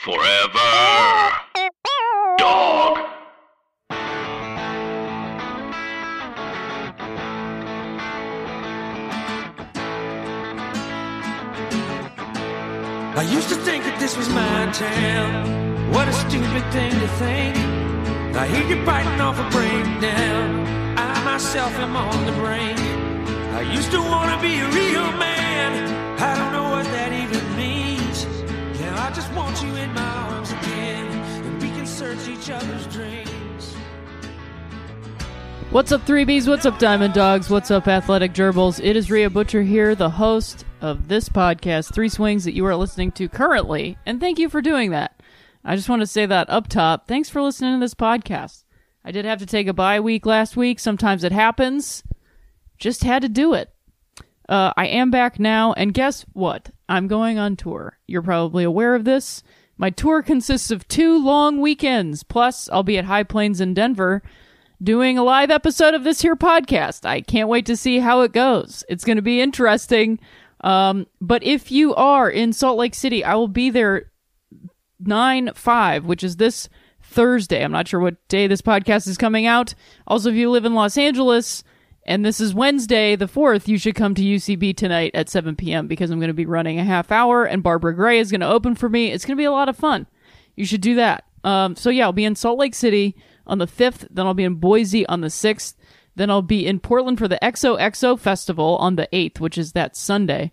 Forever. Dog. I used to think that this was my town. What a stupid thing to think. I hear you biting off a breakdown. I myself am on the brain. I used to want to be a real man. I don't know what that even I just want you in my arms again. And we can search each other's dreams. What's up, 3Bs? What's up, Diamond Dogs? What's up, Athletic Gerbils? It is Rhea Butcher here, the host of this podcast, Three Swings, that you are listening to currently. And thank you for doing that. I just want to say that up top. Thanks for listening to this podcast. I did have to take a bye week last week. Sometimes it happens. Just had to do it. Uh, I am back now, and guess what? I'm going on tour. You're probably aware of this. My tour consists of two long weekends. Plus, I'll be at High Plains in Denver doing a live episode of this here podcast. I can't wait to see how it goes. It's going to be interesting. Um, but if you are in Salt Lake City, I will be there 9 5, which is this Thursday. I'm not sure what day this podcast is coming out. Also, if you live in Los Angeles and this is Wednesday, the 4th, you should come to UCB tonight at 7 p.m. because I'm going to be running a half hour and Barbara Gray is going to open for me. It's going to be a lot of fun. You should do that. Um, so yeah, I'll be in Salt Lake City on the 5th, then I'll be in Boise on the 6th, then I'll be in Portland for the XOXO Festival on the 8th, which is that Sunday.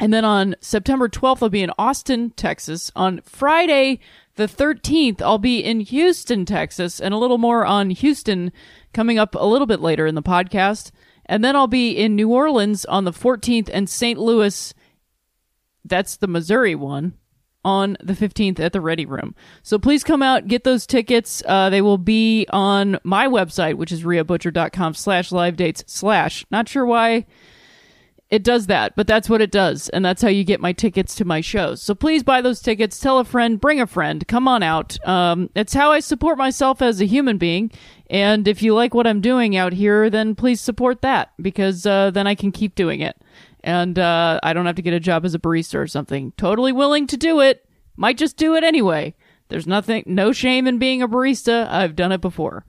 And then on September 12th, I'll be in Austin, Texas. On Friday, the 13th, I'll be in Houston, Texas, and a little more on Houston coming up a little bit later in the podcast. And then I'll be in New Orleans on the 14th and St. Louis, that's the Missouri one, on the 15th at the Ready Room. So please come out, get those tickets. Uh, they will be on my website, which is rheabutcher.com slash live dates slash. Not sure why it does that, but that's what it does. And that's how you get my tickets to my shows. So please buy those tickets. Tell a friend, bring a friend. Come on out. Um, it's how I support myself as a human being. And if you like what I'm doing out here, then please support that because uh, then I can keep doing it. And uh, I don't have to get a job as a barista or something. Totally willing to do it. Might just do it anyway. There's nothing, no shame in being a barista. I've done it before.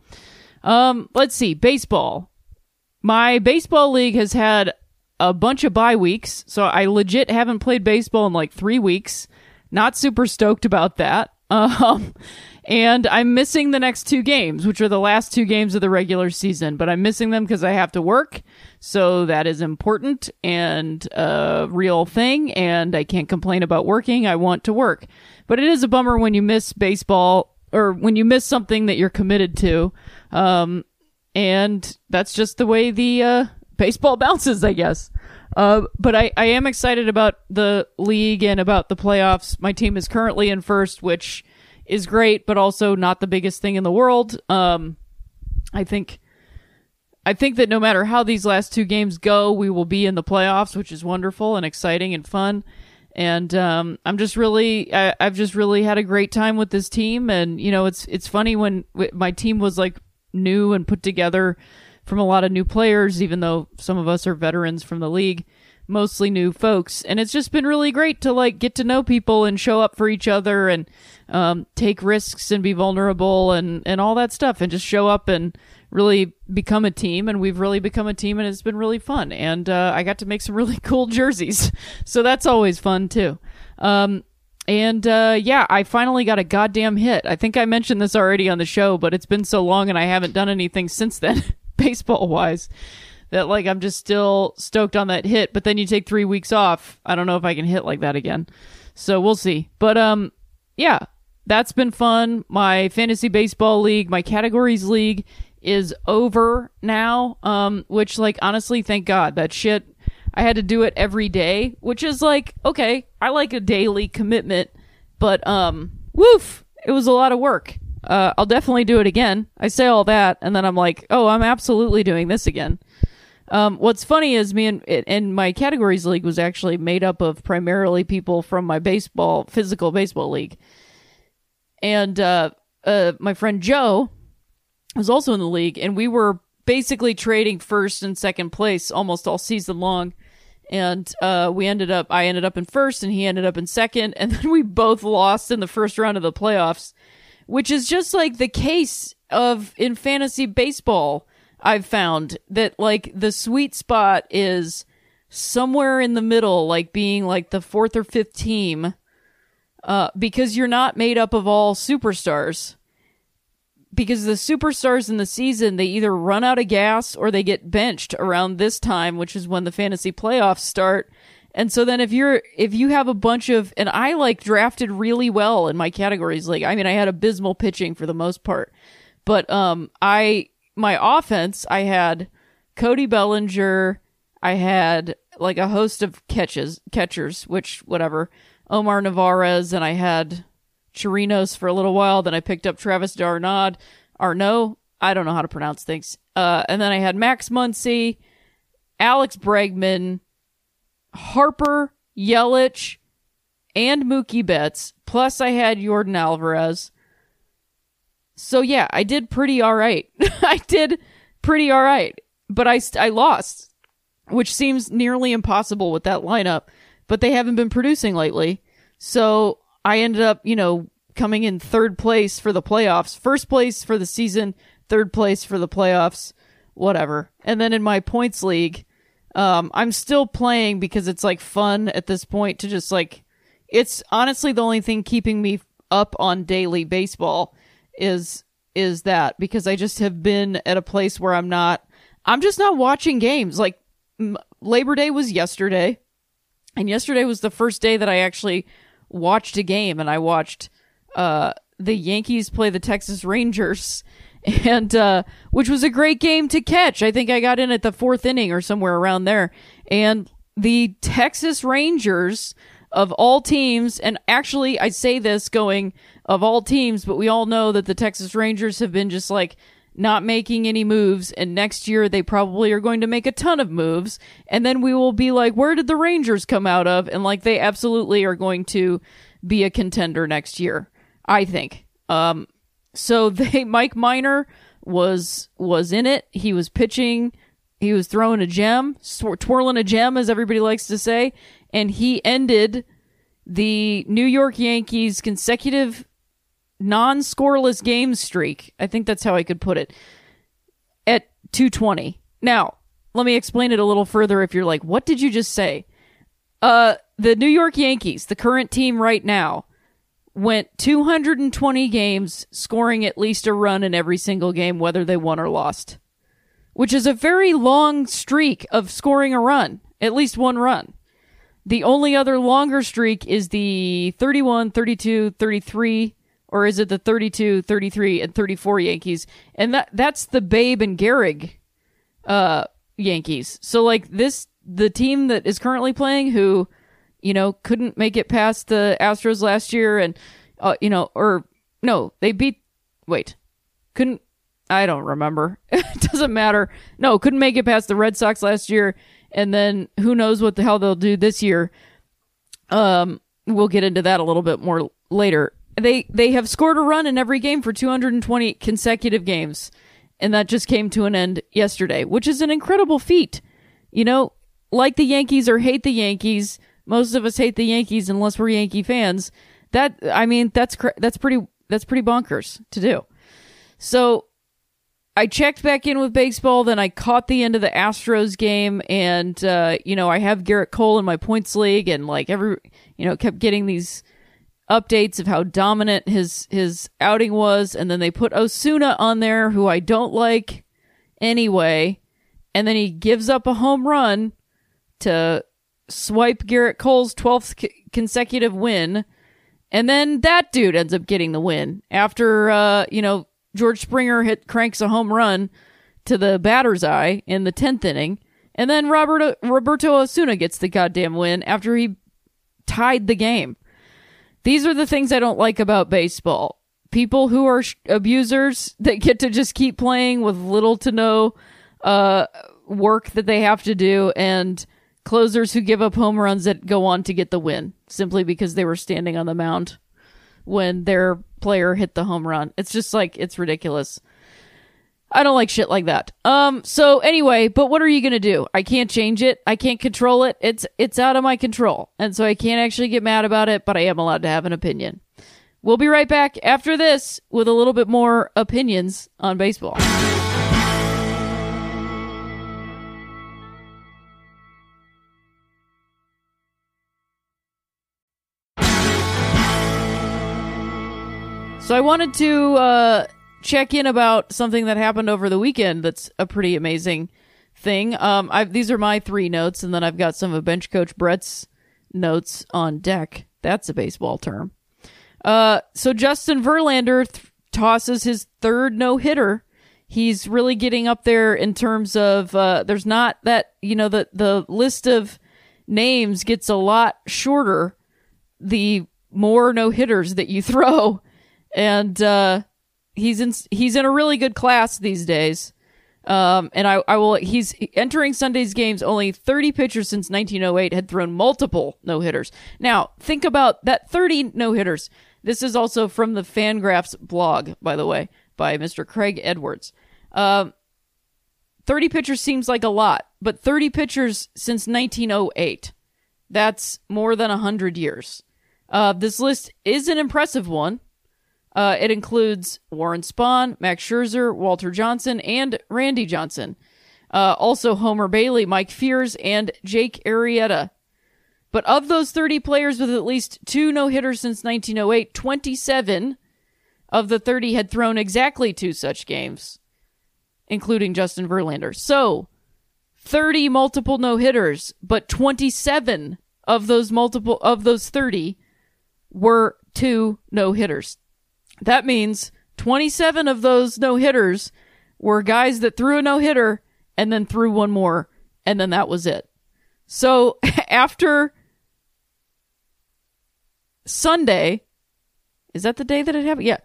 Um, let's see. Baseball. My baseball league has had a bunch of bye weeks, so I legit haven't played baseball in like three weeks. Not super stoked about that. Um, and I'm missing the next two games, which are the last two games of the regular season, but I'm missing them because I have to work. So that is important and a real thing. And I can't complain about working. I want to work. But it is a bummer when you miss baseball or when you miss something that you're committed to. Um, and that's just the way the, uh, baseball bounces, I guess. Uh, but I, I am excited about the league and about the playoffs. My team is currently in first, which is great, but also not the biggest thing in the world. Um, I think, I think that no matter how these last two games go, we will be in the playoffs, which is wonderful and exciting and fun. And um, I'm just really, I, I've just really had a great time with this team. And you know, it's it's funny when my team was like new and put together from a lot of new players, even though some of us are veterans from the league, mostly new folks. And it's just been really great to like get to know people and show up for each other and um, take risks and be vulnerable and, and all that stuff and just show up and really become a team. And we've really become a team and it's been really fun. And uh, I got to make some really cool jerseys. So that's always fun too. Um, and uh, yeah, I finally got a goddamn hit. I think I mentioned this already on the show, but it's been so long and I haven't done anything since then, baseball wise, that like I'm just still stoked on that hit. But then you take three weeks off. I don't know if I can hit like that again. So we'll see. But um, yeah, that's been fun. My fantasy baseball league, my categories league is over now. Um, which like honestly, thank God that shit I had to do it every day, which is like, okay, I like a daily commitment, but um, woof, it was a lot of work. Uh, I'll definitely do it again. I say all that, and then I'm like, oh, I'm absolutely doing this again. Um, what's funny is me and, and my categories league was actually made up of primarily people from my baseball, physical baseball league. And, uh, uh, my friend Joe was also in the league, and we were basically trading first and second place almost all season long and uh, we ended up i ended up in first and he ended up in second and then we both lost in the first round of the playoffs which is just like the case of in fantasy baseball i've found that like the sweet spot is somewhere in the middle like being like the fourth or fifth team uh, because you're not made up of all superstars. Because the superstars in the season they either run out of gas or they get benched around this time which is when the fantasy playoffs start and so then if you're if you have a bunch of and i like drafted really well in my categories like i mean i had abysmal pitching for the most part but um i my offense i had cody bellinger i had like a host of catches catchers which whatever omar narvaez and i had Chirinos for a little while. Then I picked up Travis d'Arnaud. Arnaud. I don't know how to pronounce things. Uh, and then I had Max Muncy, Alex Bregman, Harper, Yelich, and Mookie Betts. Plus I had Jordan Alvarez. So yeah, I did pretty all right. I did pretty all right, but I I lost, which seems nearly impossible with that lineup. But they haven't been producing lately, so I ended up, you know, coming in third place for the playoffs, first place for the season, third place for the playoffs, whatever. And then in my points league, um, I'm still playing because it's like fun at this point to just like, it's honestly the only thing keeping me up on daily baseball is, is that because I just have been at a place where I'm not, I'm just not watching games. Like m- Labor Day was yesterday and yesterday was the first day that I actually watched a game and I watched uh, the Yankees play the Texas Rangers and uh, which was a great game to catch. I think I got in at the fourth inning or somewhere around there. And the Texas Rangers of all teams, and actually I say this going of all teams, but we all know that the Texas Rangers have been just like not making any moves, and next year they probably are going to make a ton of moves, and then we will be like, where did the Rangers come out of? And like they absolutely are going to be a contender next year, I think. Um, so they Mike Minor was was in it. He was pitching. He was throwing a gem, twirling a gem, as everybody likes to say, and he ended the New York Yankees consecutive non scoreless game streak. I think that's how I could put it. At 220. Now, let me explain it a little further if you're like, what did you just say? Uh, the New York Yankees, the current team right now, went 220 games scoring at least a run in every single game, whether they won or lost, which is a very long streak of scoring a run, at least one run. The only other longer streak is the 31, 32, 33 or is it the 32, 33, and 34 Yankees? And that that's the Babe and Gehrig uh, Yankees. So like this, the team that is currently playing, who you know couldn't make it past the Astros last year, and uh, you know, or no, they beat. Wait, couldn't. I don't remember. it doesn't matter. No, couldn't make it past the Red Sox last year, and then who knows what the hell they'll do this year. Um, we'll get into that a little bit more later they they have scored a run in every game for 220 consecutive games and that just came to an end yesterday which is an incredible feat you know like the yankees or hate the yankees most of us hate the yankees unless we're yankee fans. That i mean that's that's pretty that's pretty bonkers to do. So I checked back in with baseball, then I caught the end of the Astros game, and uh, you know I have Gerrit Cole in my points league, and like every you know kept getting these updates of how dominant his his outing was, and then they put Osuna on there, who I don't like anyway, and then he gives up a home run to swipe Gerrit Cole's 12th c- consecutive win. And then that dude ends up getting the win after, uh, you know, George Springer hit cranks a home run to the batter's eye in the 10th inning. And then Robert, Roberto Osuna gets the goddamn win after he tied the game. These are the things I don't like about baseball. People who are sh- abusers that get to just keep playing with little to no uh, work that they have to do, and closers who give up home runs that go on to get the win simply because they were standing on the mound when their player hit the home run. It's just like it's ridiculous. I don't like shit like that. Um so anyway, but what are you going to do? I can't change it. I can't control it. It's it's out of my control. And so I can't actually get mad about it, but I am allowed to have an opinion. We'll be right back after this with a little bit more opinions on baseball. So I wanted to uh, check in about something that happened over the weekend. That's a pretty amazing thing. Um, I've, these are my three notes, and then I've got some of bench coach Brett's notes on deck. That's a baseball term. Uh, so Justin Verlander th- tosses his third no hitter. He's really getting up there in terms of uh, there's not that you know the the list of names gets a lot shorter the more no hitters that you throw and uh, he's in he's in a really good class these days. Um, and I, I will. He's entering Sunday's games. Only 30 pitchers since 1908 had thrown multiple no hitters. Now think about that 30 no hitters. This is also from the Fangraphs blog, by the way, by Mr. Craig Edwards. Um, 30 pitchers seems like a lot, but 30 pitchers since 1908. That's more than 100 years. Uh, this list is an impressive one. Uh, it includes Warren Spahn, Max Scherzer, Walter Johnson, and Randy Johnson. Uh, also, Homer Bailey, Mike Fiers, and Jake Arrieta. But of those 30 players with at least two no hitters since 1908, 27 of the 30 had thrown exactly two such games, including Justin Verlander. So, 30 multiple no hitters, but 27 of those multiple of those 30 were two no hitters. That means 27 of those no hitters were guys that threw a no hitter and then threw one more, and then that was it. So after Sunday, is that the day that it happened? Yeah.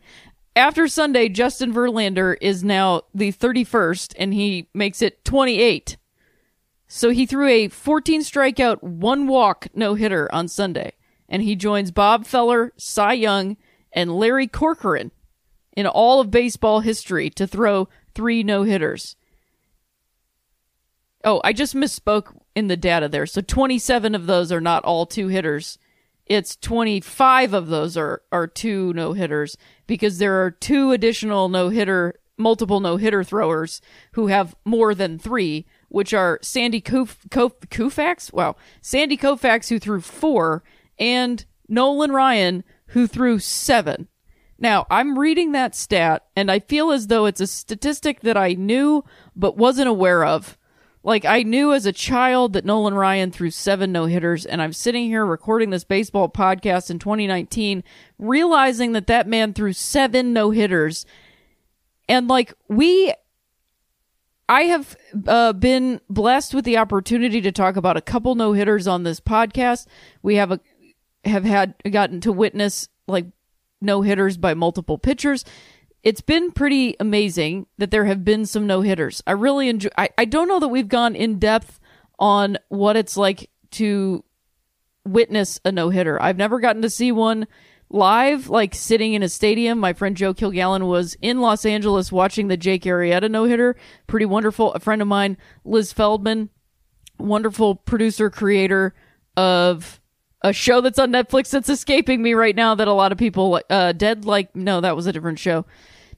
After Sunday, Justin Verlander is now the 31st, and he makes it 28. So he threw a 14 strikeout, one walk no hitter on Sunday, and he joins Bob Feller, Cy Young, and Larry Corcoran in all of baseball history to throw three no hitters. Oh, I just misspoke in the data there. So 27 of those are not all two hitters. It's 25 of those are, are two no hitters because there are two additional no hitter, multiple no hitter throwers who have more than three, which are Sandy Kouf, Kouf, Koufax? Wow. Sandy Koufax, who threw four, and Nolan Ryan, who threw seven. Now, I'm reading that stat and I feel as though it's a statistic that I knew but wasn't aware of. Like, I knew as a child that Nolan Ryan threw seven no hitters, and I'm sitting here recording this baseball podcast in 2019, realizing that that man threw seven no hitters. And, like, we I have uh, been blessed with the opportunity to talk about a couple no hitters on this podcast. We have a have had gotten to witness like no hitters by multiple pitchers. It's been pretty amazing that there have been some no hitters. I really enjoy. I, I don't know that we've gone in depth on what it's like to witness a no hitter. I've never gotten to see one live, like sitting in a stadium. My friend Joe Kilgallon was in Los Angeles watching the Jake Arrieta no hitter. Pretty wonderful. A friend of mine, Liz Feldman, wonderful producer, creator of a show that's on Netflix that's escaping me right now that a lot of people uh dead like no that was a different show.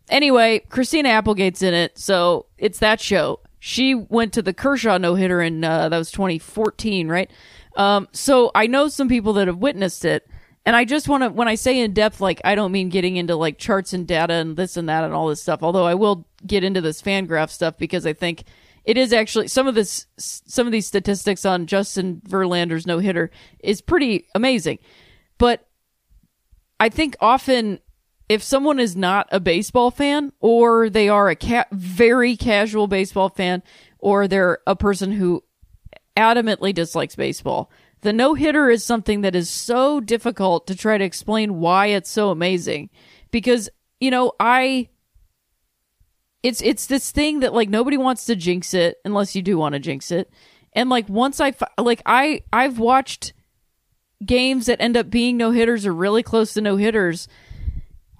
Anyway, Christina Applegate's in it, so it's that show. She went to the Kershaw no hitter in uh, that was 2014, right? Um, so I know some people that have witnessed it, And I just want to, when I say in depth, like, I don't mean getting into like charts and data and this and that and all this stuff, although I will get into this fan graph stuff because I think it is actually some of this, some of these statistics on Justin Verlander's no hitter is pretty amazing. But I think often if someone is not a baseball fan or they are a ca- very casual baseball fan or they're a person who adamantly dislikes baseball, the no hitter is something that is so difficult to try to explain why it's so amazing. Because, you know, I it's it's this thing that like nobody wants to jinx it unless you do want to jinx it. And like once I like I I've watched games that end up being no hitters or really close to no hitters.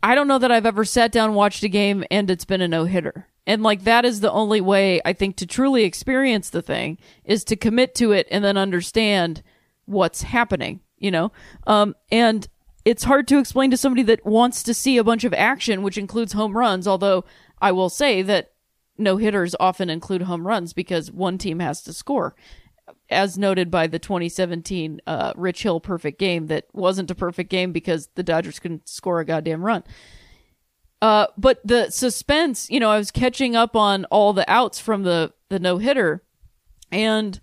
I don't know that I've ever sat down watched a game and it's been a no hitter. And like that is the only way I think to truly experience the thing is to commit to it and then understand what's happening, you know? Um, and it's hard to explain to somebody that wants to see a bunch of action, which includes home runs, although I will say that no hitters often include home runs because one team has to score. As noted by the 2017 uh, Rich Hill perfect game, that wasn't a perfect game because the Dodgers couldn't score a goddamn run. Uh, but the suspense, you know, I was catching up on all the outs from the, the no hitter, and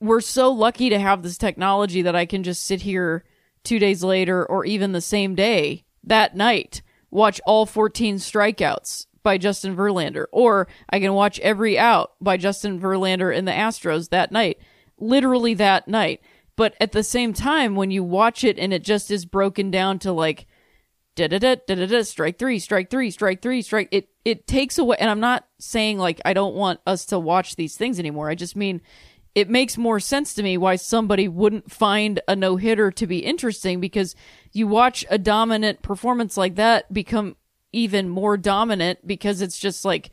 we're so lucky to have this technology that I can just sit here two days later or even the same day that night, watch all 14 strikeouts by Justin Verlander, or I can watch every out by Justin Verlander in the Astros that night, literally that night. But at the same time, when you watch it and it just is broken down to like, da da da da da da, strike three, strike three, strike three, strike, it, it takes away, and I'm not saying like I don't want us to watch these things anymore. I just mean it makes more sense to me why somebody wouldn't find a no hitter to be interesting because you watch a dominant performance like that become even more dominant because it's just like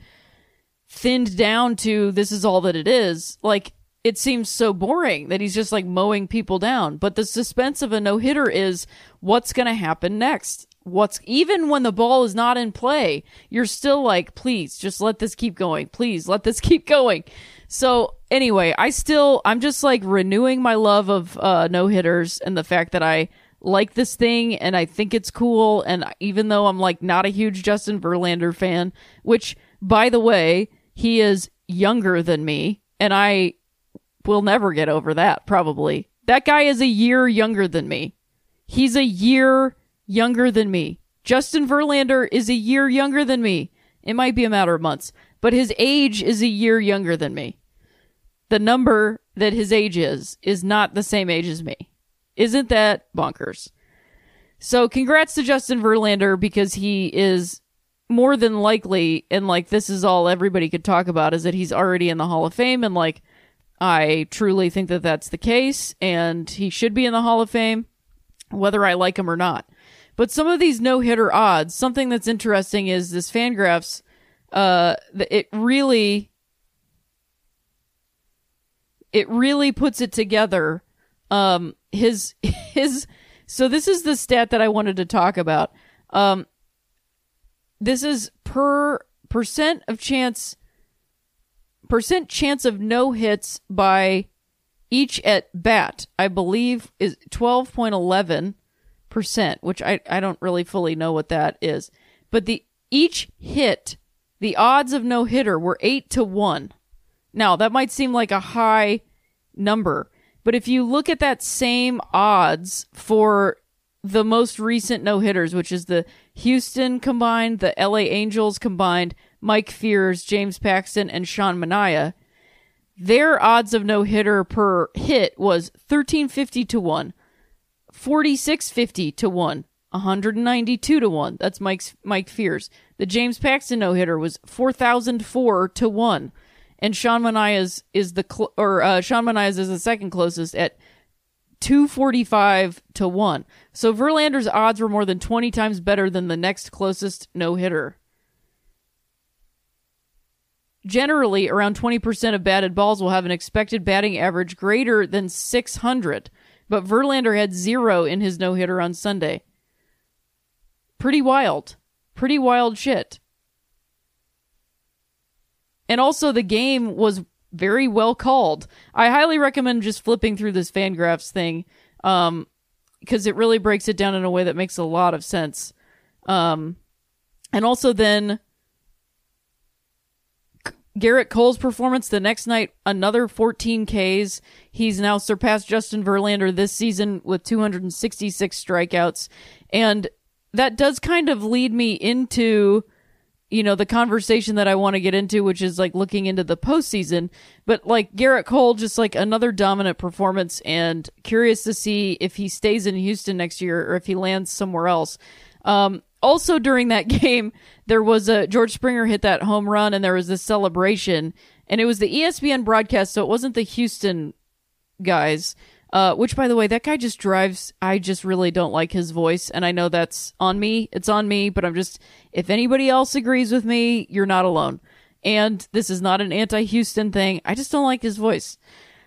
thinned down to this is all that it is. Like it seems so boring that he's just like mowing people down. But the suspense of a no hitter is what's going to happen next. What's even when the ball is not in play, you're still like, please just let this keep going. Please let this keep going. So anyway, I still I'm just like renewing my love of uh, no hitters and the fact that I like this thing and I think it's cool. And even though I'm like not a huge Justin Verlander fan, which by the way, he is younger than me, and I will never get over that. Probably that guy is a year younger than me. He's a year younger than me. Justin Verlander is a year younger than me. It might be a matter of months, but his age is a year younger than me the number that his age is is not the same age as me. Isn't that bonkers? So congrats to Justin Verlander because he is more than likely, and like this is all everybody could talk about, is that he's already in the Hall of Fame, and like I truly think that that's the case, and he should be in the Hall of Fame, whether I like him or not. But some of these no hitter odds, something that's interesting is this Fangraphs. Uh, it really it really puts it together. Um, his his. So this is the stat that I wanted to talk about. Um, this is per percent of chance percent chance of no hits by each at bat. I believe is twelve point eleven percent, which I I don't really fully know what that is, but the each hit, the odds of no hitter were eight to one. Now, that might seem like a high number, but if you look at that same odds for the most recent no hitters, which is the Houston combined, the LA Angels combined, Mike Fiers, James Paxton, and Sean Manaea, their odds of no hitter per hit was 1350 to 1, 4650 to 1, 192 to 1. That's Mike's Mike Fiers. The James Paxton no hitter was 4004 to 1 and Sean Manaea's is the cl- or uh, Sean Manaea's is the second closest at 245 to 1. So Verlander's odds were more than 20 times better than the next closest no-hitter. Generally, around 20% of batted balls will have an expected batting average greater than 600, but Verlander had zero in his no-hitter on Sunday. Pretty wild. Pretty wild shit. And also, the game was very well called. I highly recommend just flipping through this Fangraphs thing. Um, because it really breaks it down in a way that makes a lot of sense. Um, and also then Gerrit Cole's performance the next night, another 14 Ks. He's now surpassed Justin Verlander this season with 266 strikeouts. And that does kind of lead me into, you know, the conversation that I want to get into, which is like looking into the postseason. But like Gerrit Cole, just like another dominant performance and curious to see if he stays in Houston next year or if he lands somewhere else. Um, also during that game, there was a George Springer hit that home run and there was this celebration and it was the ESPN broadcast. So it wasn't the Houston guys. Uh, which by the way, that guy just drives. I just really don't like his voice. And I know that's on me. It's on me, but I'm just, if anybody else agrees with me, you're not alone. And this is not an anti-Houston thing. I just don't like his voice.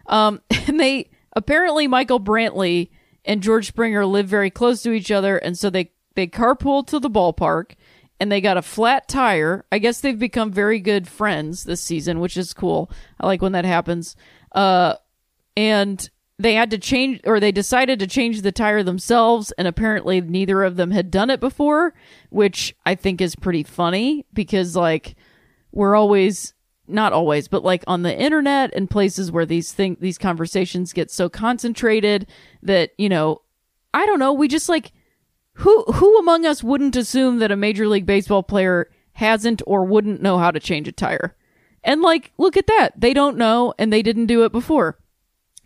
Um, and they, apparently Michael Brantley and George Springer live very close to each other. And so they they carpool to the ballpark and they got a flat tire. I guess they've become very good friends this season, which is cool. I like when that happens. Uh, and they had to change, or they decided to change the tire themselves, and apparently neither of them had done it before, which I think is pretty funny because, like, we're always not always, but like on the internet and places where these thing these conversations get so concentrated that you know, I don't know, we just like who who among us wouldn't assume that a major league baseball player hasn't or wouldn't know how to change a tire? And like, look at that. They don't know and they didn't do it before.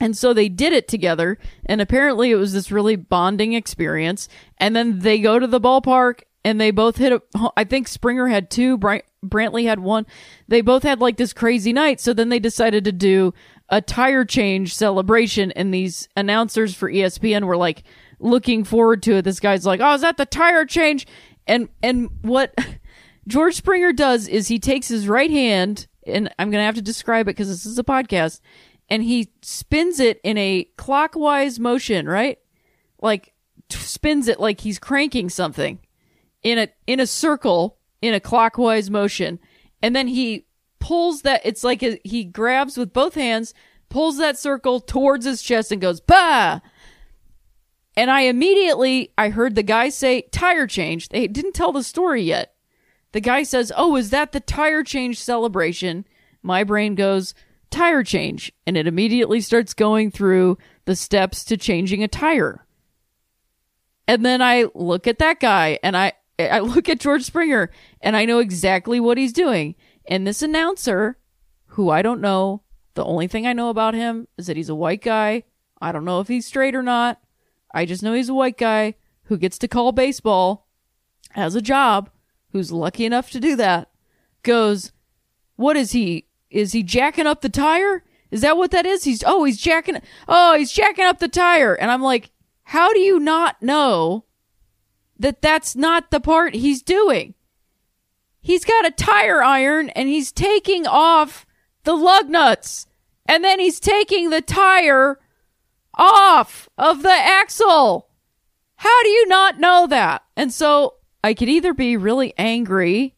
And so they did it together and apparently it was this really bonding experience. And then they go to the ballpark and they both hit a, I think Springer had two, Brantley had one. They both had like this crazy night. So then they decided to do a tire change celebration and these announcers for ESPN were like, looking forward to it. This guy's like, "Oh, is that the tire change?" And and what George Springer does is he takes his right hand, and I'm gonna have to describe it because this is a podcast, and he spins it in a clockwise motion, right? Like t- spins it like he's cranking something in a in a circle in a clockwise motion, and then he pulls that. It's like a, he grabs with both hands, pulls that circle towards his chest, and goes bah and I immediately I heard the guy say tire change. They didn't tell the story yet. The guy says, "Oh, is that the tire change celebration?" My brain goes, "Tire change." And it immediately starts going through the steps to changing a tire. And then I look at that guy and I I look at George Springer and I know exactly what he's doing. And this announcer, who I don't know, the only thing I know about him is that he's a white guy. I don't know if he's straight or not. I just know he's a white guy who gets to call baseball, has a job, who's lucky enough to do that, goes, What is he? Is he jacking up the tire? Is that what that is? He's, oh, he's jacking, oh, he's jacking up the tire. And I'm like, How do you not know that that's not the part he's doing? He's got a tire iron and he's taking off the lug nuts. And then he's taking the tire off of the axle. How do you not know that? And so I could either be really angry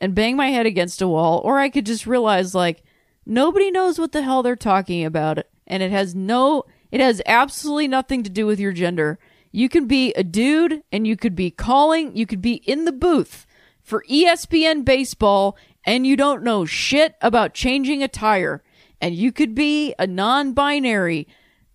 and bang my head against a wall, or I could just realize like nobody knows what the hell they're talking about. And it has no, it has absolutely nothing to do with your gender. You can be a dude and you could be calling, you could be in the booth for ESPN baseball and you don't know shit about changing a tire. And you could be a non binary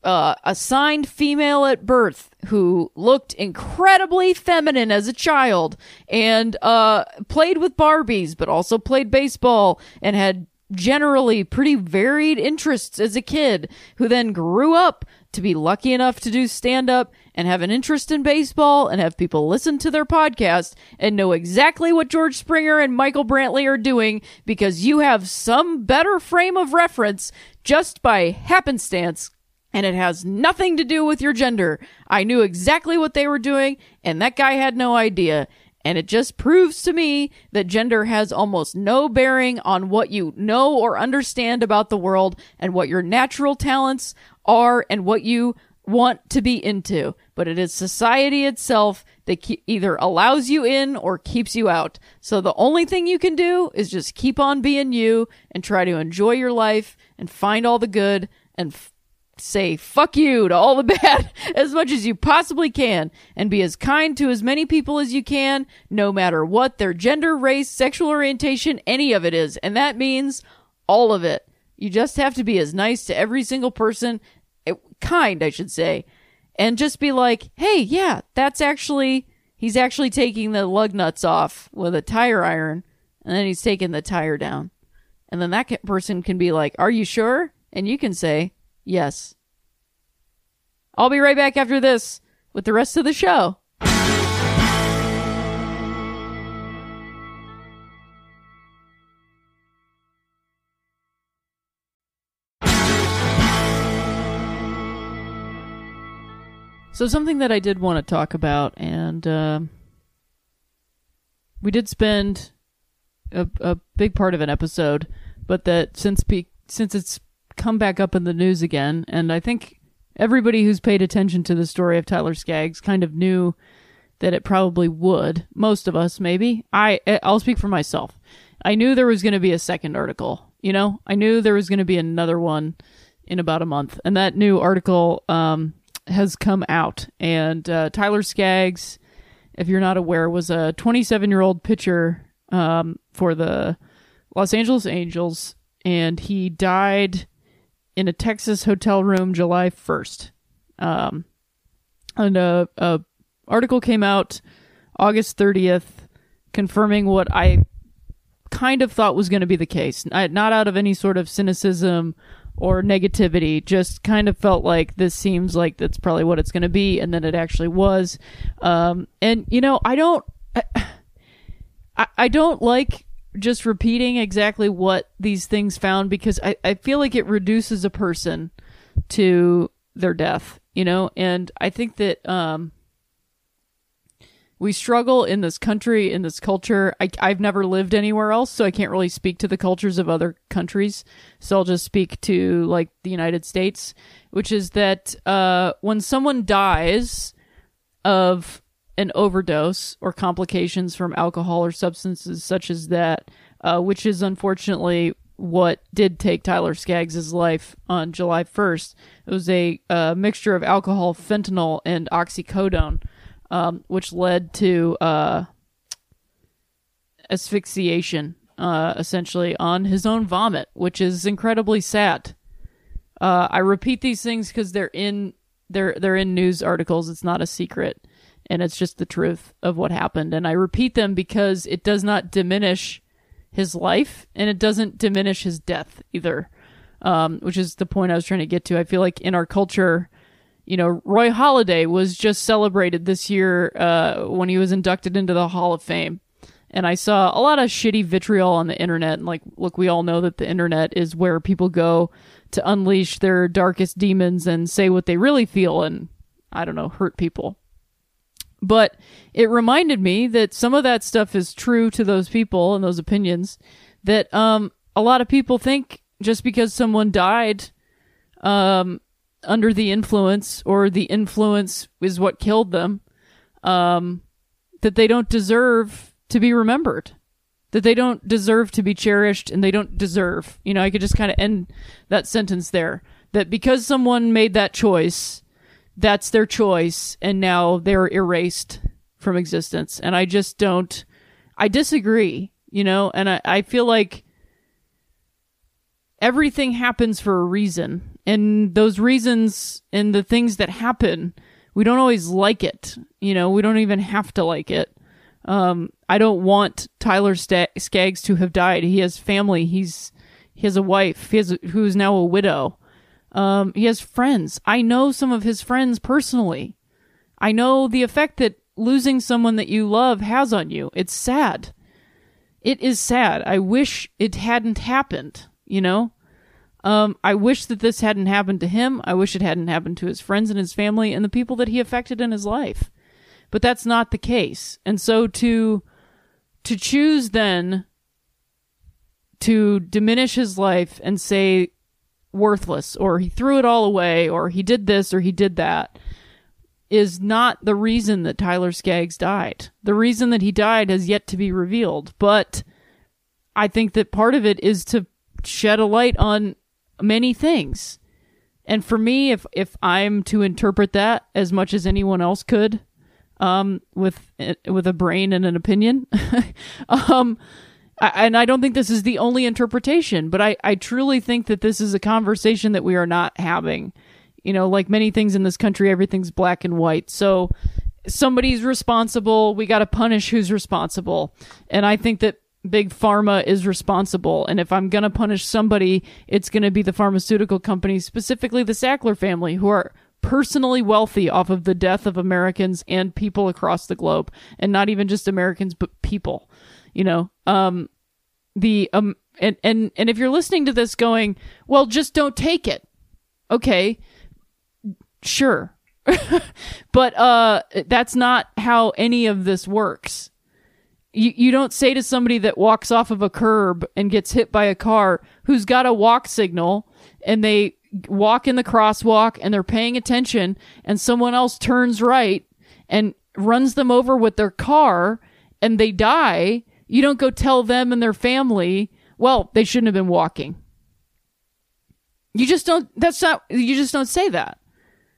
uh, assigned female at birth who looked incredibly feminine as a child and uh, played with Barbies, but also played baseball and had generally pretty varied interests as a kid, who then grew up to be lucky enough to do stand up and have an interest in baseball and have people listen to their podcast and know exactly what George Springer and Michael Brantley are doing because you have some better frame of reference just by happenstance and it has nothing to do with your gender. I knew exactly what they were doing, and that guy had no idea. And it just proves to me that gender has almost no bearing on what you know or understand about the world and what your natural talents are and what you want to be into. But it is society itself that ke- either allows you in or keeps you out. So the only thing you can do is just keep on being you and try to enjoy your life and find all the good and f- say fuck you to all the bad as much as you possibly can and be as kind to as many people as you can, no matter what their gender, race, sexual orientation, any of it is. And that means all of it. You just have to be as nice to every single person, eh, kind, I should say, and just be like, hey, yeah, that's actually, he's actually taking the lug nuts off with a tire iron, and then he's taking the tire down. And then that person can be like, are you sure? And you can say, yes. I'll be right back after this with the rest of the show. So something that I did want to talk about, and uh, we did spend a, a big part of an episode, but that since pe- since it's come back up in the news again, and I think everybody who's paid attention to the story of Tyler Skaggs kind of knew that it probably would. Most of us, maybe. I I'll speak for myself. I knew there was going to be a second article. You know, I knew there was going to be another one in about a month, and that new article um, has come out. And uh, Tyler Skaggs, if you're not aware, was a 27 year old pitcher um, for the Los Angeles Angels, and he died in a Texas hotel room July 1st. Um, and a, a article came out August 30th confirming what I kind of thought was going to be the case. I, not out of any sort of cynicism or negativity, just kind of felt like this seems like that's probably what it's going to be, and then it actually was. Um, and you know, I don't, I, I don't like just repeating exactly what these things found because I, I feel like it reduces a person to their death, you know, and I think that um, we struggle in this country, in this culture. I, I've never lived anywhere else, so I can't really speak to the cultures of other countries. So I'll just speak to like the United States, which is that uh, when someone dies of an overdose or complications from alcohol or substances such as that, uh, which is unfortunately what did take Tyler Skaggs' life on July 1st. It was a uh, mixture of alcohol, fentanyl, and oxycodone, um, which led to uh, asphyxiation, uh, essentially, on his own vomit, which is incredibly sad. Uh, I repeat these things because they're in they're they're in news articles. It's not a secret and it's just the truth of what happened. And I repeat them because it does not diminish his life and it doesn't diminish his death either, um, which is the point I was trying to get to. I feel like in our culture, you know, Roy Halladay was just celebrated this year uh, when he was inducted into the Hall of Fame. And I saw a lot of shitty vitriol on the internet. And, like, look, we all know that the internet is where people go to unleash their darkest demons and say what they really feel and, I don't know, hurt people. But it reminded me that some of that stuff is true to those people and those opinions that um, a lot of people think just because someone died um, under the influence or the influence is what killed them, um, that they don't deserve to be remembered, that they don't deserve to be cherished, and they don't deserve. You know, I could just kind of end that sentence there. That because someone made that choice, that's their choice and now they're erased from existence. And i just don't i disagree you know? And i, I feel like everything happens for a reason. And those reasons and the things that happen we don't always like it you know? We don't even have to like it. Um, i don't want tyler Sta- skaggs to have died. He has family. He's he has a wife. He has who's now a widow um, he has friends. I know some of his friends personally. I know the effect that losing someone that you love has on you. It's sad. It is sad. I wish it hadn't happened, you know? Um, I wish that this hadn't happened to him. I wish it hadn't happened to his friends and his family and the people that he affected in his life. But that's not the case. And so to to choose then to diminish his life and say worthless or he threw it all away or he did this or he did that is not the reason that Tyler Skaggs died. The reason that he died has yet to be revealed, but I think that part of it is to shed a light on many things. And for me, if if I'm to interpret that as much as anyone else could, um, with with a brain and an opinion, um, I, and I don't think this is the only interpretation, but I I truly think that this is a conversation that we are not having. You know, like many things in this country, everything's black and white. So somebody's responsible. We got to punish who's responsible. And I think that big pharma is responsible. And if I'm going to punish somebody, it's going to be the pharmaceutical companies, specifically the Sackler family, who are personally wealthy off of the death of Americans and people across the globe. And not even just Americans, but people. You know, um, the, um, and, and, and if you're listening to this going, well, just don't take it. Okay. Sure. but, uh, that's not how any of this works you, you don't say to somebody that walks off of a curb and gets hit by a car who's got a walk signal and they walk in the crosswalk and they're paying attention and someone else turns right and runs them over with their car and they die, you don't go tell them and their family, well, they shouldn't have been walking. You just don't, that's not, you just don't say that.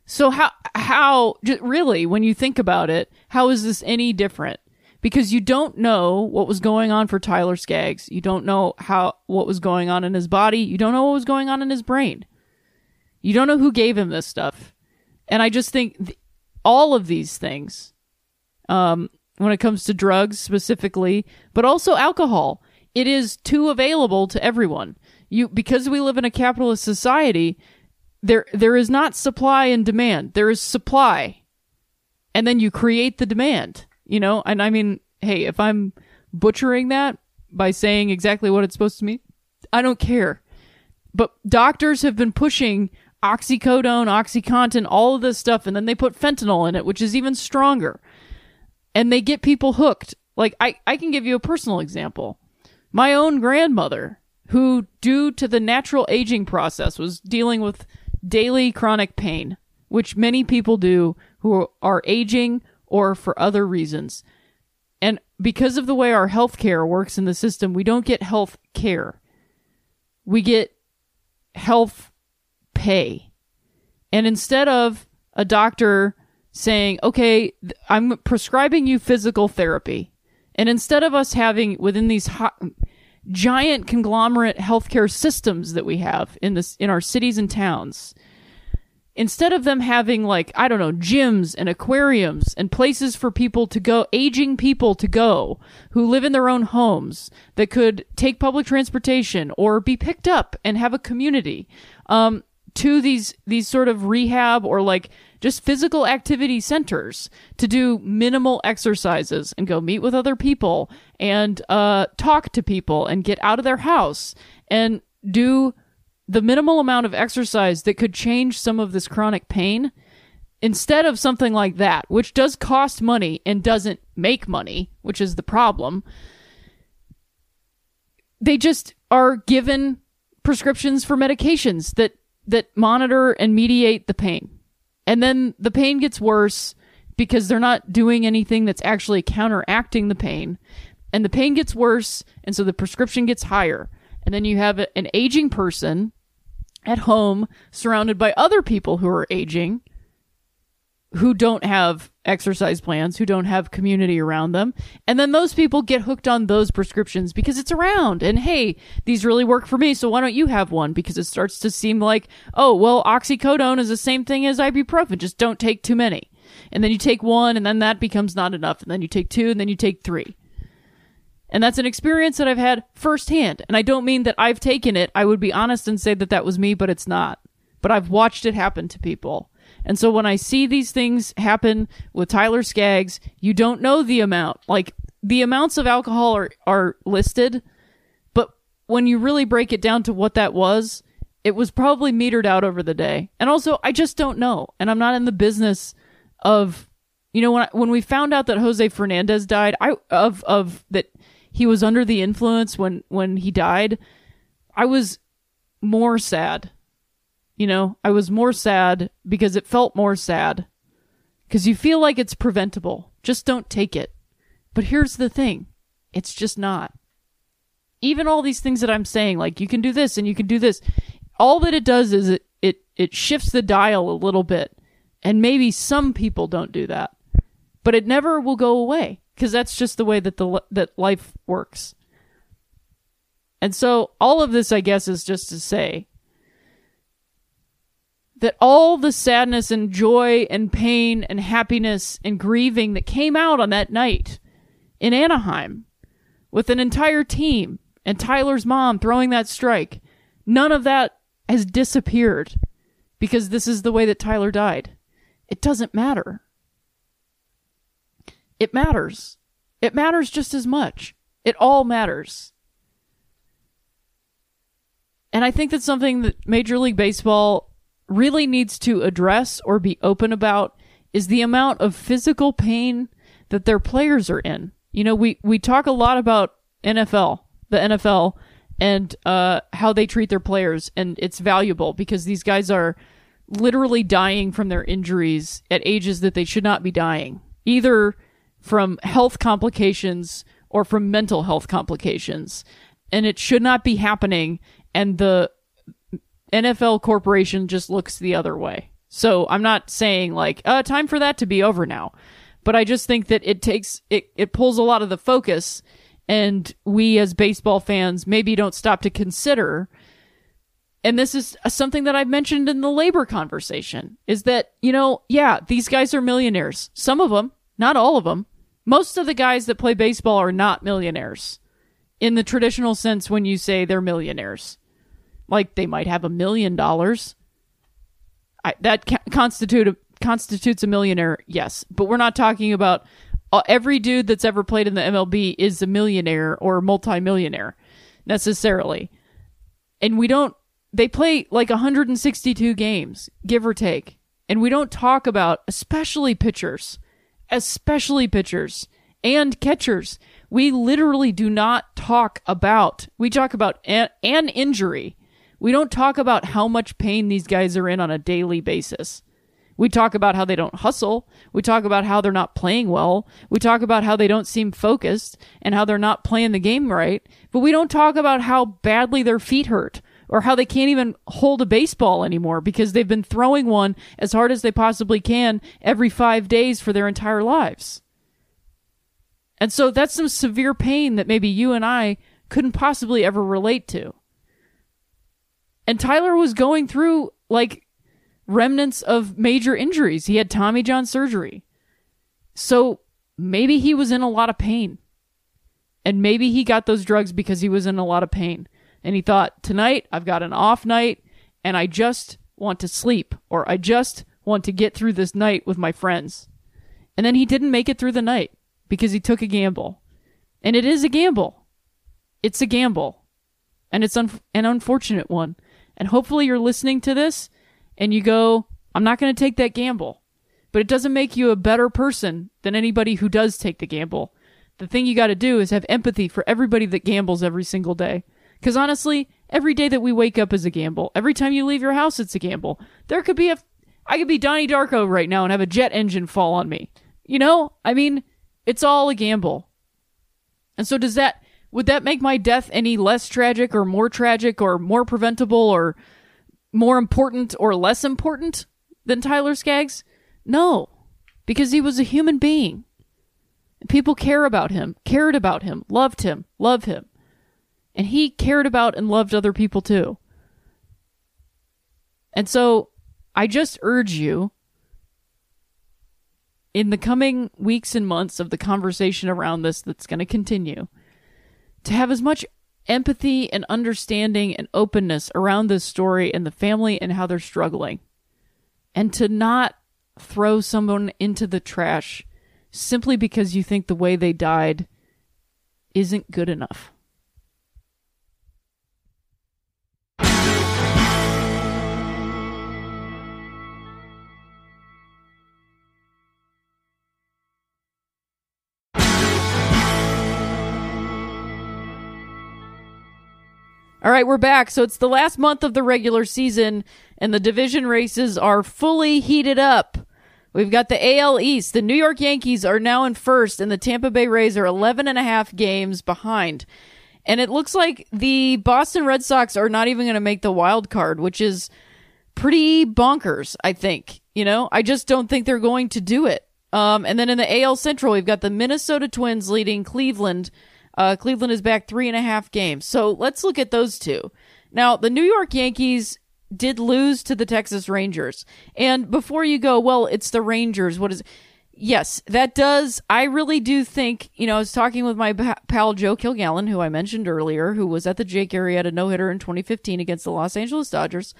So how, how, really, when you think about it, how is this any different? because you don't know what was going on for Tyler Skaggs. You don't know how what was going on in his body. You don't know what was going on in his brain. You don't know who gave him this stuff. And I just think th- all of these things, um, when it comes to drugs specifically, but also alcohol, it is too available to everyone. You because we live in a capitalist society, there there is not supply and demand. There is supply, and then you create the demand you know? And I mean, hey, if I'm butchering that by saying exactly what it's supposed to mean, I don't care. But doctors have been pushing oxycodone, oxycontin, all of this stuff, and then they put fentanyl in it, which is even stronger. And they get people hooked. Like, I, I can give you a personal example. My own grandmother, who, due to the natural aging process, was dealing with daily chronic pain, which many people do who are aging or for other reasons. And because of the way our health care works in the system, we don't get health care. We get health pay. And instead of a doctor saying, okay, I'm prescribing you physical therapy, and instead of us having within these hot, giant conglomerate healthcare systems that we have in this in our cities and towns, instead of them having like i don't know gyms and aquariums and places for people to go aging people to go who live in their own homes that could take public transportation or be picked up and have a community um, to these these sort of rehab or like just physical activity centers to do minimal exercises and go meet with other people and uh, talk to people and get out of their house and do the minimal amount of exercise that could change some of this chronic pain instead of something like that, which does cost money and doesn't make money, which is the problem, they just are given prescriptions for medications that that monitor and mediate the pain. And then the pain gets worse because they're not doing anything that's actually counteracting the pain. And the pain gets worse, and so the prescription gets higher. And then you have an aging person at home surrounded by other people who are aging who don't have exercise plans, who don't have community around them. And then those people get hooked on those prescriptions because it's around. And hey, these really work for me, so why don't you have one? Because it starts to seem like, oh, well, oxycodone is the same thing as ibuprofen, just don't take too many. And then you take one, and then that becomes not enough. And then you take two, and then you take three. And that's an experience that I've had firsthand. And I don't mean that I've taken it. I would be honest and say that that was me, but it's not. But I've watched it happen to people. And so when I see these things happen with Tyler Skaggs, you don't know the amount. Like the amounts of alcohol are, are listed, but when you really break it down to what that was, it was probably metered out over the day. And also, I just don't know. And I'm not in the business of, you know, when I, when we found out that Jose Fernandez died, I of of that he was under the influence when when he died, I was more sad. You know, I was more sad because it felt more sad. Because you feel like it's preventable. Just don't take it. But here's the thing it's just not. Even all these things that I'm saying, like you can do this and you can do this, all that it does is it, it, it shifts the dial a little bit. And maybe some people don't do that. But it never will go away because that's just the way that the that life works. And so all of this I guess is just to say that all the sadness and joy and pain and happiness and grieving that came out on that night in Anaheim with an entire team and Tyler's mom throwing that strike, none of that has disappeared because this is the way that Tyler died. It doesn't matter. It matters. It matters just as much. It all matters. And I think that's something that Major League Baseball really needs to address or be open about is the amount of physical pain that their players are in. You know, we, we talk a lot about NFL, the NFL, and uh, how they treat their players, and it's valuable because these guys are literally dying from their injuries at ages that they should not be dying, either from health complications or from mental health complications. And it should not be happening. And the NFL corporation just looks the other way. So I'm not saying like, uh, time for that to be over now. But I just think that it takes, it, it pulls a lot of the focus and we as baseball fans maybe don't stop to consider and this is something that I've mentioned in the labor conversation is that, you know, yeah, these guys are millionaires. Some of them, not all of them. Most of the guys that play baseball are not millionaires in the traditional sense when you say they're millionaires. Like they might have a million dollars. that ca- constitute a, constitutes a millionaire, yes, but we're not talking about uh, every dude that's ever played in the MLB is a millionaire or a multimillionaire necessarily. And we don't they play like 162 games, give or take. And we don't talk about especially pitchers, especially pitchers and catchers. We literally do not talk about, we talk about an, an injury. We don't talk about how much pain these guys are in on a daily basis. We talk about how they don't hustle. We talk about how they're not playing well. We talk about how they don't seem focused and how they're not playing the game right. But we don't talk about how badly their feet hurt or how they can't even hold a baseball anymore because they've been throwing one as hard as they possibly can every five days for their entire lives. And so that's some severe pain that maybe you and I couldn't possibly ever relate to. And Tyler was going through like remnants of major injuries. He had Tommy John surgery. So maybe he was in a lot of pain. And maybe he got those drugs because he was in a lot of pain. And he thought, tonight I've got an off night and I just want to sleep or I just want to get through this night with my friends. And then he didn't make it through the night because he took a gamble. And it is a gamble. It's a gamble. And it's un- an unfortunate one. And hopefully you're listening to this and you go, I'm not going to take that gamble. But it doesn't make you a better person than anybody who does take the gamble. The thing you got to do is have empathy for everybody that gambles every single day. Because honestly, every day that we wake up is a gamble. Every time you leave your house, it's a gamble. There could be a, I could be Donnie Darko right now and have a jet engine fall on me. You know, I mean, it's all a gamble. And so does that, would that make my death any less tragic or more tragic or more preventable or more important or less important than Tyler Skaggs? No, because he was a human being. People care about him, cared about him, loved him, love him. And he cared about and loved other people too. And so I just urge you in the coming weeks and months of the conversation around this that's going to continue to have as much empathy and understanding and openness around this story and the family and how they're struggling. And to not throw someone into the trash simply because you think the way they died isn't good enough. All right, we're back. So it's the last month of the regular season, and the division races are fully heated up. We've got the AL East. The New York Yankees are now in first, and the Tampa Bay Rays are 11 and a half games behind. And it looks like the Boston Red Sox are not even going to make the wild card, which is pretty bonkers, I think. You know, I just don't think they're going to do it. Um, and then in the AL Central, we've got the Minnesota Twins leading Cleveland. Uh, Cleveland is back three and a half games. So let's look at those two. Now, the New York Yankees did lose to the Texas Rangers. And before you go, well, it's the Rangers. What is Yes, that does. I really do think, you know, I was talking with my pal Joe Kilgallon, who I mentioned earlier, who was at the Jake Arrieta no hitter in 2015 against the Los Angeles Dodgers.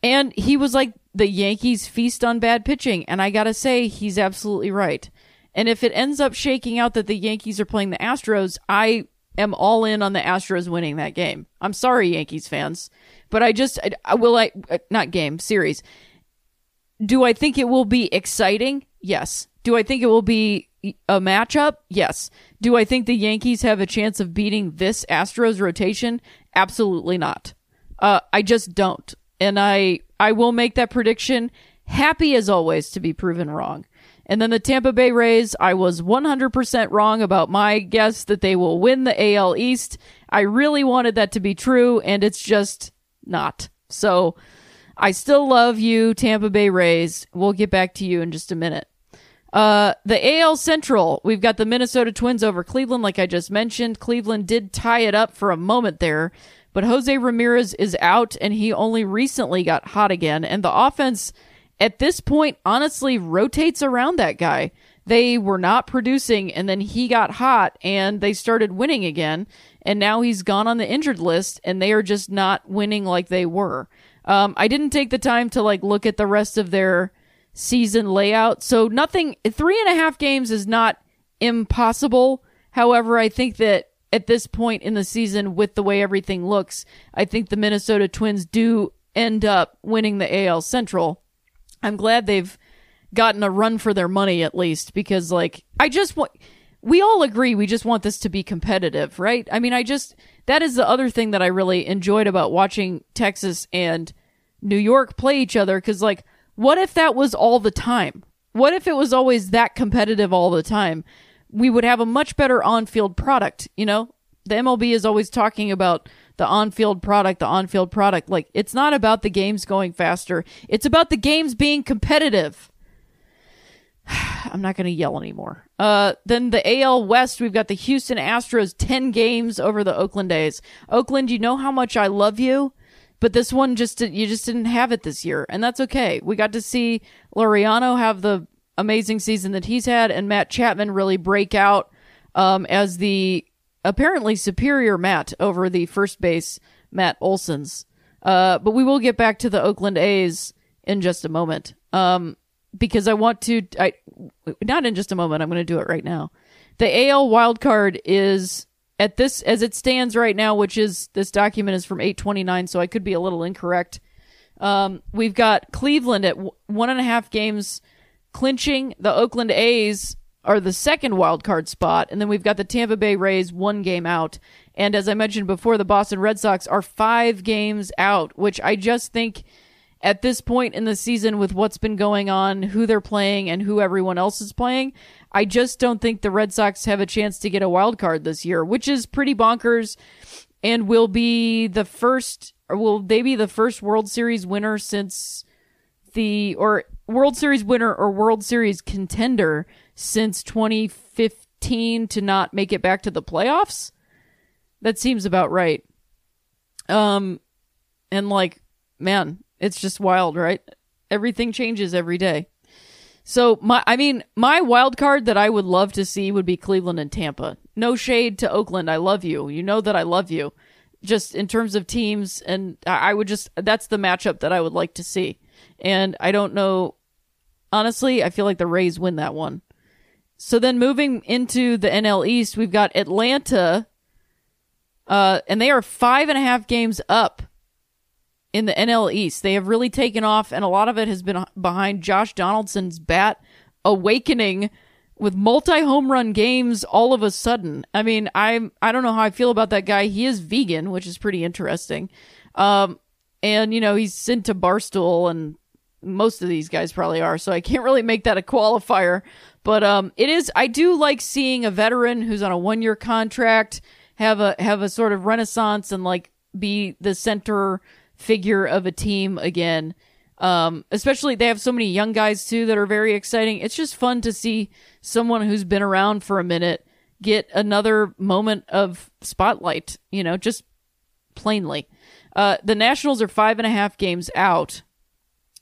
And he was like, the Yankees feast on bad pitching. And I got to say, he's absolutely right. And if it ends up shaking out that the Yankees are playing the Astros, I am all in on the Astros winning that game. I'm sorry, Yankees fans. But I just, I, will I, uh, not game, series. Do I think it will be exciting? Yes. Do I think it will be a matchup? Yes. Do I think the Yankees have a chance of beating this Astros rotation? Absolutely not. Uh, I just don't. And I, I will make that prediction happy as always to be proven wrong. And then the Tampa Bay Rays, I was 100% wrong about my guess that they will win the AL East. I really wanted that to be true, and it's just not. So I still love you, Tampa Bay Rays. We'll get back to you in just a minute. Uh, the AL Central, we've got the Minnesota Twins over Cleveland, like I just mentioned. Cleveland did tie it up for a moment there, but Jose Ramirez is out and he only recently got hot again. And the offense at this point honestly rotates around that guy. They were not producing and then he got hot and they started winning again. And now he's gone on the injured list and they are just not winning like they were. Um, I didn't take the time to like look at the rest of their season layout. So nothing, three and a half games is not impossible. However, I think that at this point in the season, with the way everything looks, I think the Minnesota Twins do end up winning the AL Central. I'm glad they've gotten a run for their money at least because, like, I just want, we all agree we just want this to be competitive, right? I mean, I just, that is the other thing that I really enjoyed about watching Texas and New York play each other because, like, what if that was all the time? What if it was always that competitive all the time? We would have a much better on field product, you know? The MLB is always talking about the on field product, the on field product. Like, it's not about the games going faster, it's about the games being competitive. I'm not going to yell anymore. Uh, then the AL West, we've got the Houston Astros 10 games over the Oakland A's. Oakland, you know how much I love you, but this one just, you just didn't have it this year, and that's okay. We got to see Laureano have the amazing season that he's had and Matt Chapman really break out, um, as the apparently superior Matt over the first base Matt Olson's. Uh, but we will get back to the Oakland A's in just a moment. Um, because I want to. I not in just a moment. I'm going to do it right now. The AL wild card is at this as it stands right now, which is this document is from 829, so I could be a little incorrect. Um, we've got Cleveland at one and a half games clinching. The Oakland A's are the second wild card spot, and then we've got the Tampa Bay Rays one game out. And as I mentioned before, the Boston Red Sox are five games out, which I just think at this point in the season with what's been going on, who they're playing, and who everyone else is playing, I just don't think the Red Sox have a chance to get a wild card this year, which is pretty bonkers and will be the first, or will they be the first World Series winner since the, or World Series winner or World Series contender since 2015 to not make it back to the playoffs? That seems about right. Um, and like, man, it's just wild, right? Everything changes every day. So my I mean, my wild card that I would love to see would be Cleveland and Tampa. No shade to Oakland. I love you. You know that I love you. Just in terms of teams and I would just that's the matchup that I would like to see. And I don't know honestly, I feel like the Rays win that one. So then moving into the NL East, we've got Atlanta, uh, and they are five and a half games up in the NL East. They have really taken off, and a lot of it has been behind Josh Donaldson's bat awakening with multi home run games all of a sudden. I mean, I'm I don't know how I feel about that guy. He is vegan, which is pretty interesting. Um, and you know he's into Barstool, and most of these guys probably are. So I can't really make that a qualifier. But um, it is. I do like seeing a veteran who's on a one year contract have a have a sort of renaissance and like be the center figure of a team again. Um, especially they have so many young guys too that are very exciting. It's just fun to see someone who's been around for a minute get another moment of spotlight, you know, just plainly. Uh, the Nationals are five and a half games out,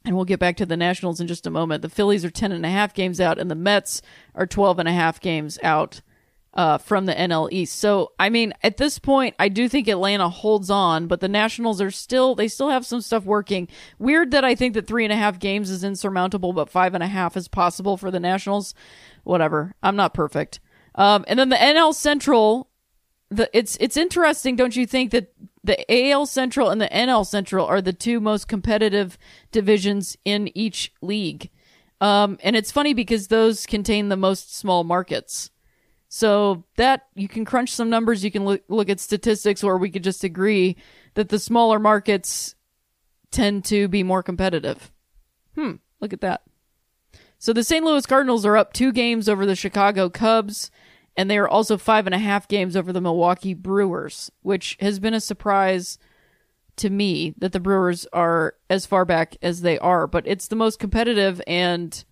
and we'll get back to the Nationals in just a moment. The Phillies are ten and a half games out, and the Mets are twelve and a half games out uh, from the NL East. So, I mean, at this point, I do think Atlanta holds on, but the Nationals are still, they still have some stuff working. Weird that I think that three and a half games is insurmountable, but five and a half is possible for the Nationals. Whatever. I'm not perfect. Um, and then the NL Central, the it's it's interesting, don't you think that the AL Central and the NL Central are the two most competitive divisions in each league. Um, and it's funny because those contain the most small markets. So that you can crunch some numbers, you can look, look at statistics, or we could just agree that the smaller markets tend to be more competitive. Hmm, look at that. So the St. Louis Cardinals are up two games over the Chicago Cubs and they are also five and a half games over the Milwaukee Brewers, which has been a surprise to me that the Brewers are as far back as they are. But it's the most competitive and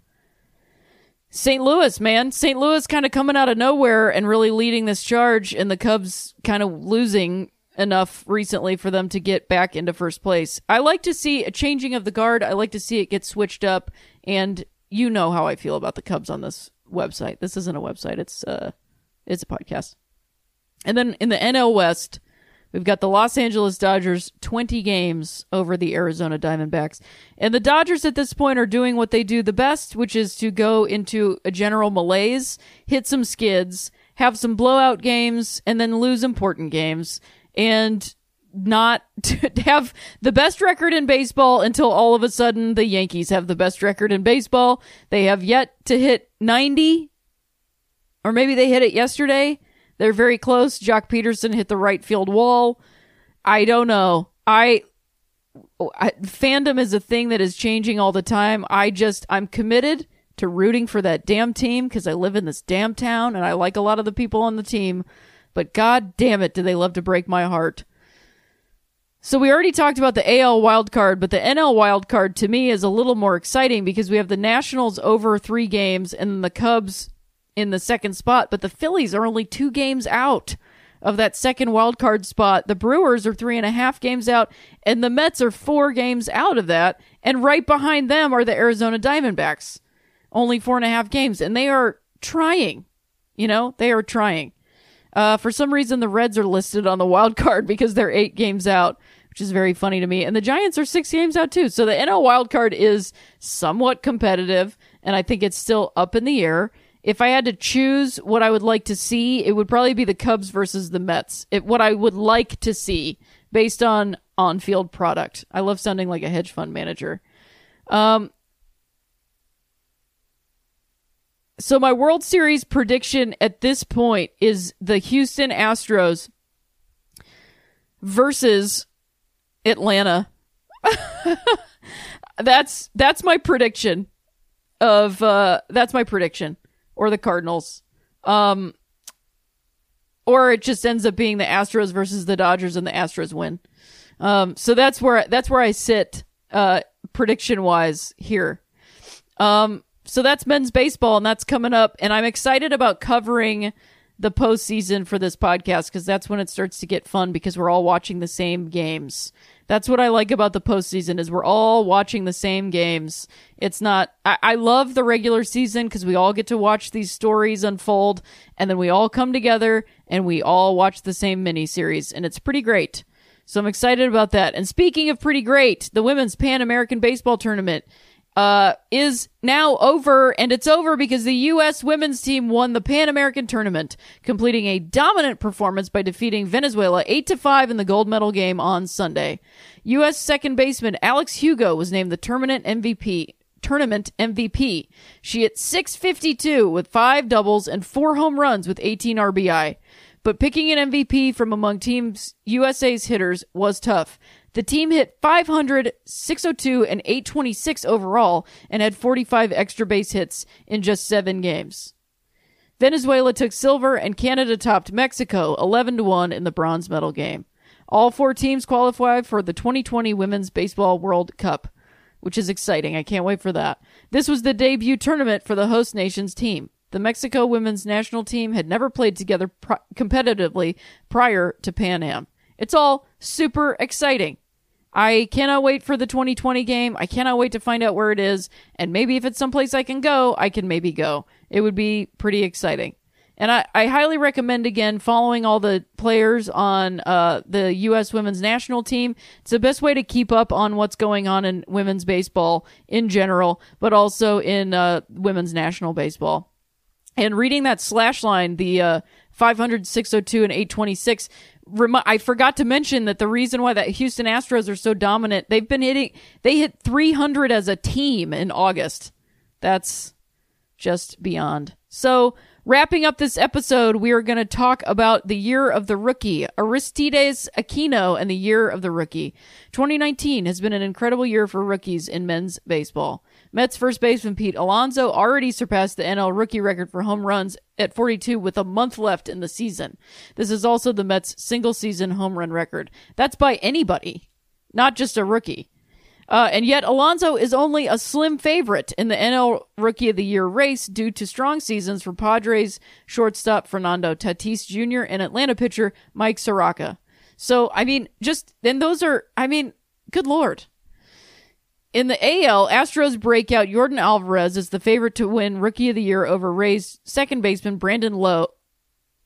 St. Louis, man, St. Louis kind of coming out of nowhere and really leading this charge, and the Cubs kind of losing enough recently for them to get back into first place. I like to see a changing of the guard. I like to see it get switched up, and you know how I feel about the Cubs on this website. This isn't a website; it's uh, it's a podcast. And then in the NL West, we've got the Los Angeles Dodgers 20 games over the Arizona Diamondbacks. And the Dodgers at this point are doing what they do the best, which is to go into a general malaise, hit some skids, have some blowout games, and then lose important games. And not to have the best record in baseball until all of a sudden the Yankees have the best record in baseball. They have yet to hit 90 or maybe they hit it yesterday. They're very close. Joc Pederson hit the right field wall. I don't know. I, I fandom is a thing that is changing all the time. I just I'm committed to rooting for that damn team because I live in this damn town and I like a lot of the people on the team. But god damn it, do they love to break my heart. So we already talked about the AL wild card, but the NL wild card to me is a little more exciting because we have the Nationals over three games and the Cubs in the second spot, but the Phillies are only two games out of that second wild card spot. The Brewers are three and a half games out, and the Mets are four games out of that. And right behind them are the Arizona Diamondbacks, only four and a half games, and they are trying. You know, they are trying. Uh, for some reason, the Reds are listed on the wild card because they're eight games out, which is very funny to me. And the Giants are six games out too. So the NL wild card is somewhat competitive, and I think it's still up in the air if I had to choose what I would like to see, it would probably be the Cubs versus the Mets. It, what I would like to see based on on field product. I love sounding like a hedge fund manager. Um, so my World Series prediction at this point is the Houston Astros versus Atlanta. that's that's my prediction of uh that's my prediction or the Cardinals. Um, or it just ends up being the Astros versus the Dodgers and the Astros win. Um, so that's where that's where I sit uh, prediction wise here. Um, so that's men's baseball and that's coming up, and I'm excited about covering the postseason for this podcast because that's when it starts to get fun because we're all watching the same games. That's what I like about the postseason is we're all watching the same games. It's not. I, I love the regular season because we all get to watch these stories unfold, and then we all come together and we all watch the same miniseries, and it's pretty great. So I'm excited about that. And speaking of pretty great, the women's Pan American Baseball Tournament uh, is now over, and it's over because the U.S. women's team won the Pan American tournament, completing a dominant performance by defeating Venezuela 8 to 5 in the gold medal game on Sunday. U.S. second baseman Alex Hugo was named the tournament MVP. Tournament MVP. She hit 652 with five doubles and four home runs with 18 RBI. But picking an MVP from among Teams USA's hitters was tough. The team hit 500, 602, and 826 overall and had 45 extra base hits in just seven games. Venezuela took silver and Canada topped Mexico 11 to 1 in the bronze medal game. All four teams qualified for the 2020 Women's Baseball World Cup. which is exciting. I can't wait for that. This was the debut tournament for the host nation's team. The Mexico women's national team had never played together pr- competitively prior to Pan Am. It's all super exciting. I cannot wait for the 2020 game. I cannot wait to find out where it is. And maybe if it's someplace I can go, I can maybe go. It would be pretty exciting. And I, I highly recommend again following all the players on uh, the U.S. women's national team. It's the best way to keep up on what's going on in women's baseball in general, but also in uh, women's national baseball. And reading that slash line, the uh, 500, 602, and 826, I forgot to mention that the reason why that Houston Astros are so dominant, they've been hitting, they hit 300 as a team in August. That's just beyond. So, wrapping up this episode, we are going to talk about the year of the rookie, Aristides Aquino, and the year of the rookie. 2019 has been an incredible year for rookies in men's baseball. Mets first baseman Pete Alonso already surpassed the NL rookie record for home runs at 42 with a month left in the season. This is also the Mets single season home run record. That's by anybody, not just a rookie. Uh, and yet, Alonso is only a slim favorite in the NL Rookie of the Year race due to strong seasons for Padres shortstop Fernando Tatis Jr. and Atlanta pitcher Mike Soroka. So, I mean, just, and those are, I mean, good lord. In the AL, Astros breakout Jordan Alvarez is the favorite to win Rookie of the Year over Rays second baseman Brandon Lowe,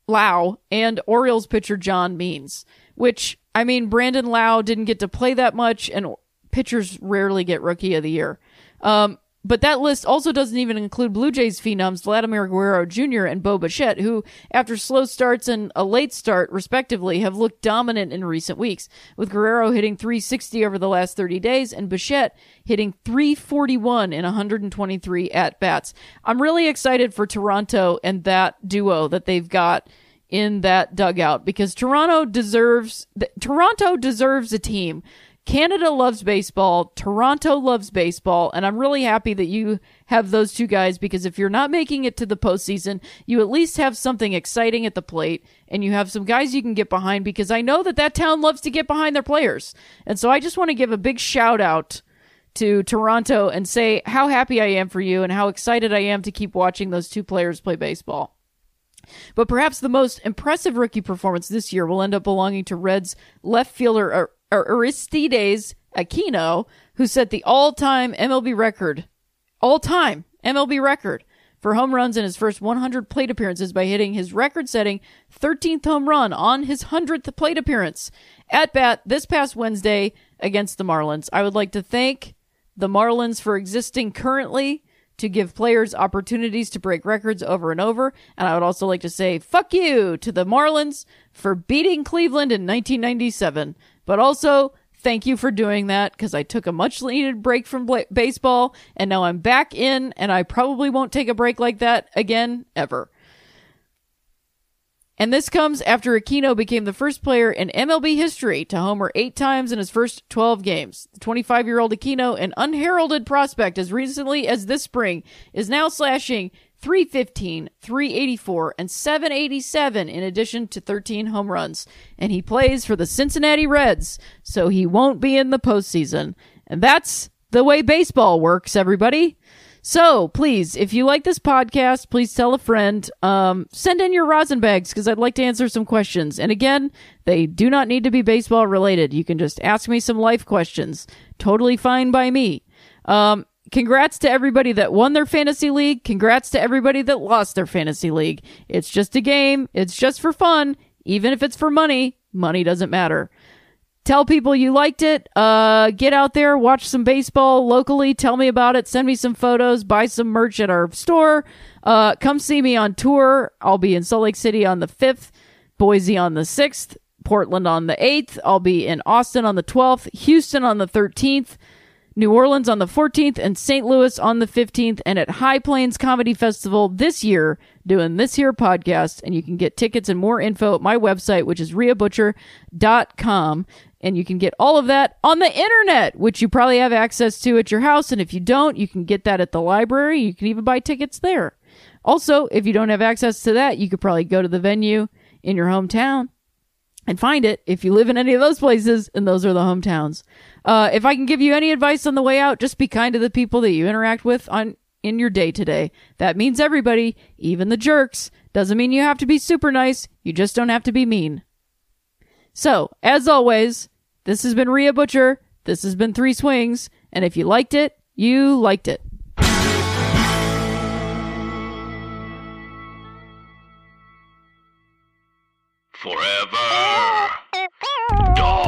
Lowe and Orioles pitcher John Means. Which, I mean, Brandon Lowe didn't get to play that much, and pitchers rarely get Rookie of the Year. Um, but that list also doesn't even include Blue Jays phenoms Vladimir Guerrero Jr. and Bo Bichette, who, after slow starts and a late start, respectively, have looked dominant in recent weeks, with Guerrero hitting 360 over the last 30 days and Bichette hitting 341 in 123 at bats. I'm really excited for Toronto and that duo that they've got in that dugout because Toronto deserves Toronto deserves a team Canada loves baseball. Toronto loves baseball. And I'm really happy that you have those two guys because if you're not making it to the postseason, you at least have something exciting at the plate and you have some guys you can get behind because I know that that town loves to get behind their players. And so I just want to give a big shout out to Toronto and say how happy I am for you and how excited I am to keep watching those two players play baseball. But perhaps the most impressive rookie performance this year will end up belonging to Reds left fielder uh, Aristides Aquino, who set the all-time MLB record, all-time MLB record for home runs in his first 100 plate appearances by hitting his record-setting 13th home run on his 100th plate appearance at bat this past Wednesday against the Marlins. I would like to thank the Marlins for existing currently to give players opportunities to break records over and over. And I would also like to say fuck you to the Marlins for beating Cleveland in 1997. But also, thank you for doing that because I took a much needed break from bla- baseball and now I'm back in and I probably won't take a break like that again ever. And this comes after Aquino became the first player in MLB history to homer eight times in his first 12 games. The 25 year old Aquino, an unheralded prospect as recently as this spring, is now slashing 315, 384, and 787 in addition to 13 home runs. And he plays for the Cincinnati Reds, so he won't be in the postseason. And that's the way baseball works, everybody. So please, if you like this podcast, please tell a friend. Um, send in your rosin bags because I'd like to answer some questions. And again, they do not need to be baseball related. You can just ask me some life questions. Totally fine by me. Um, congrats to everybody that won their fantasy league. Congrats to everybody that lost their fantasy league. It's just a game. It's just for fun. Even if it's for money, money doesn't matter. Tell people you liked it. Uh, get out there, watch some baseball locally. Tell me about it. Send me some photos. Buy some merch at our store. Uh, come see me on tour. I'll be in Salt Lake City on the 5th, Boise on the 6th, Portland on the 8th. I'll be in Austin on the 12th, Houston on the 13th. New Orleans on the 14th, and St. Louis on the 15th, and at High Plains Comedy Festival this year, doing this here podcast. And you can get tickets and more info at my website, which is rheabutcher.com. And you can get all of that on the internet, which you probably have access to at your house. And if you don't, you can get that at the library. You can even buy tickets there. Also, if you don't have access to that, you could probably go to the venue in your hometown and find it if you live in any of those places, and those are the hometowns. Uh, if I can give you any advice on the way out, just be kind to the people that you interact with on in your day today. That means everybody, even the jerks. Doesn't mean you have to be super nice. You just don't have to be mean. So, as always, this has been Rhea Butcher. This has been Three Swings, and if you liked it, you liked it. Forever. Dog.